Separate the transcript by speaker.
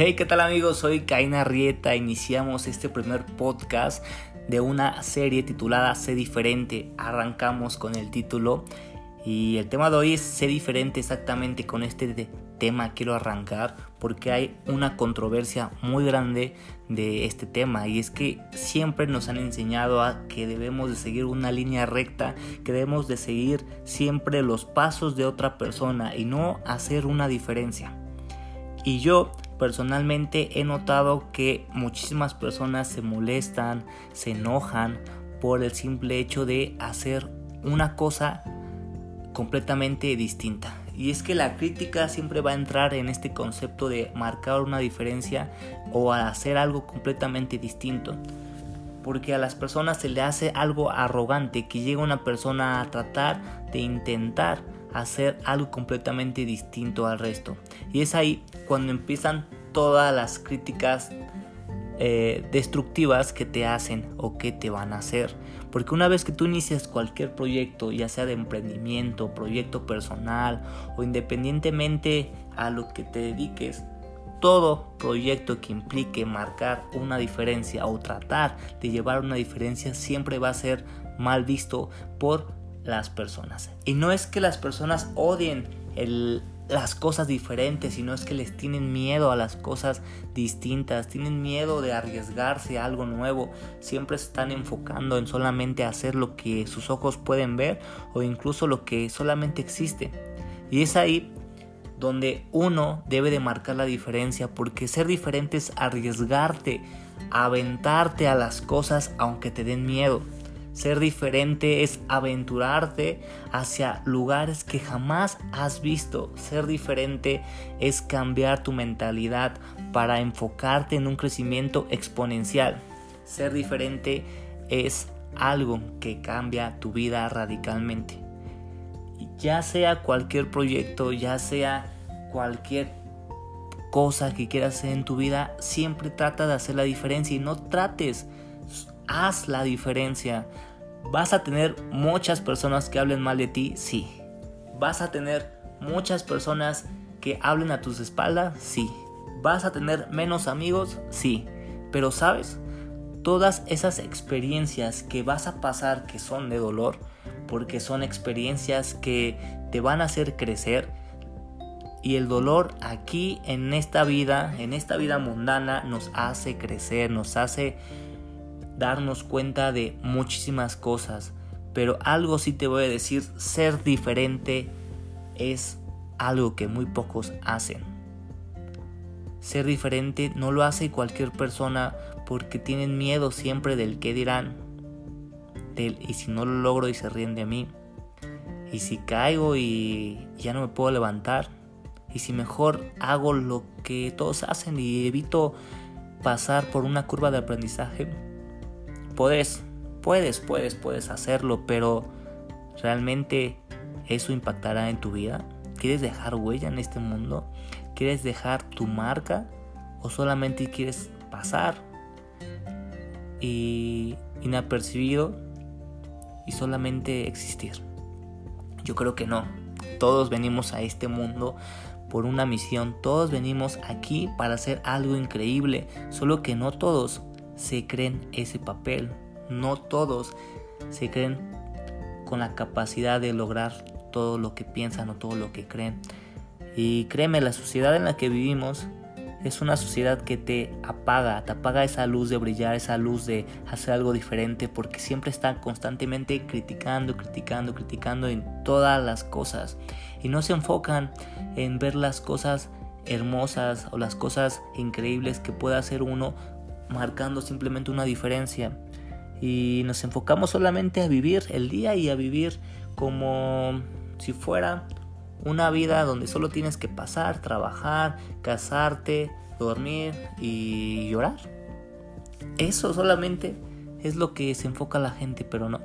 Speaker 1: Hey, ¿qué tal amigos? Soy Kaina Rieta. Iniciamos este primer podcast de una serie titulada Sé diferente. Arrancamos con el título y el tema de hoy es Sé diferente exactamente con este tema quiero arrancar porque hay una controversia muy grande de este tema y es que siempre nos han enseñado a que debemos de seguir una línea recta, que debemos de seguir siempre los pasos de otra persona y no hacer una diferencia. Y yo personalmente he notado que muchísimas personas se molestan, se enojan por el simple hecho de hacer una cosa completamente distinta. Y es que la crítica siempre va a entrar en este concepto de marcar una diferencia o hacer algo completamente distinto. Porque a las personas se le hace algo arrogante que llega una persona a tratar de intentar hacer algo completamente distinto al resto. Y es ahí cuando empiezan todas las críticas eh, destructivas que te hacen o que te van a hacer. Porque una vez que tú inicias cualquier proyecto, ya sea de emprendimiento, proyecto personal o independientemente a lo que te dediques, todo proyecto que implique marcar una diferencia o tratar de llevar una diferencia siempre va a ser mal visto por las personas. Y no es que las personas odien las cosas diferentes, sino es que les tienen miedo a las cosas distintas, tienen miedo de arriesgarse a algo nuevo, siempre están enfocando en solamente hacer lo que sus ojos pueden ver o incluso lo que solamente existe. Y es ahí donde uno debe de marcar la diferencia, porque ser diferente es arriesgarte, aventarte a las cosas aunque te den miedo. Ser diferente es aventurarte hacia lugares que jamás has visto. Ser diferente es cambiar tu mentalidad para enfocarte en un crecimiento exponencial. Ser diferente es algo que cambia tu vida radicalmente. Ya sea cualquier proyecto, ya sea cualquier cosa que quieras hacer en tu vida, siempre trata de hacer la diferencia y no trates, haz la diferencia. ¿Vas a tener muchas personas que hablen mal de ti? Sí. ¿Vas a tener muchas personas que hablen a tus espaldas? Sí. ¿Vas a tener menos amigos? Sí. Pero sabes, todas esas experiencias que vas a pasar que son de dolor, porque son experiencias que te van a hacer crecer, y el dolor aquí en esta vida, en esta vida mundana, nos hace crecer, nos hace darnos cuenta de muchísimas cosas, pero algo sí te voy a decir, ser diferente es algo que muy pocos hacen. Ser diferente no lo hace cualquier persona porque tienen miedo siempre del que dirán. Del, y si no lo logro y se ríen de mí. Y si caigo y ya no me puedo levantar. Y si mejor hago lo que todos hacen y evito pasar por una curva de aprendizaje puedes, puedes, puedes, puedes hacerlo, pero realmente eso impactará en tu vida. ¿Quieres dejar huella en este mundo? ¿Quieres dejar tu marca? ¿O solamente quieres pasar y inapercibido y solamente existir? Yo creo que no. Todos venimos a este mundo por una misión. Todos venimos aquí para hacer algo increíble. Solo que no todos se creen ese papel. No todos se creen con la capacidad de lograr todo lo que piensan o todo lo que creen. Y créeme, la sociedad en la que vivimos es una sociedad que te apaga, te apaga esa luz de brillar, esa luz de hacer algo diferente, porque siempre están constantemente criticando, criticando, criticando en todas las cosas. Y no se enfocan en ver las cosas hermosas o las cosas increíbles que puede hacer uno marcando simplemente una diferencia y nos enfocamos solamente a vivir el día y a vivir como si fuera una vida donde solo tienes que pasar, trabajar, casarte, dormir y llorar. Eso solamente es lo que se enfoca la gente, pero no.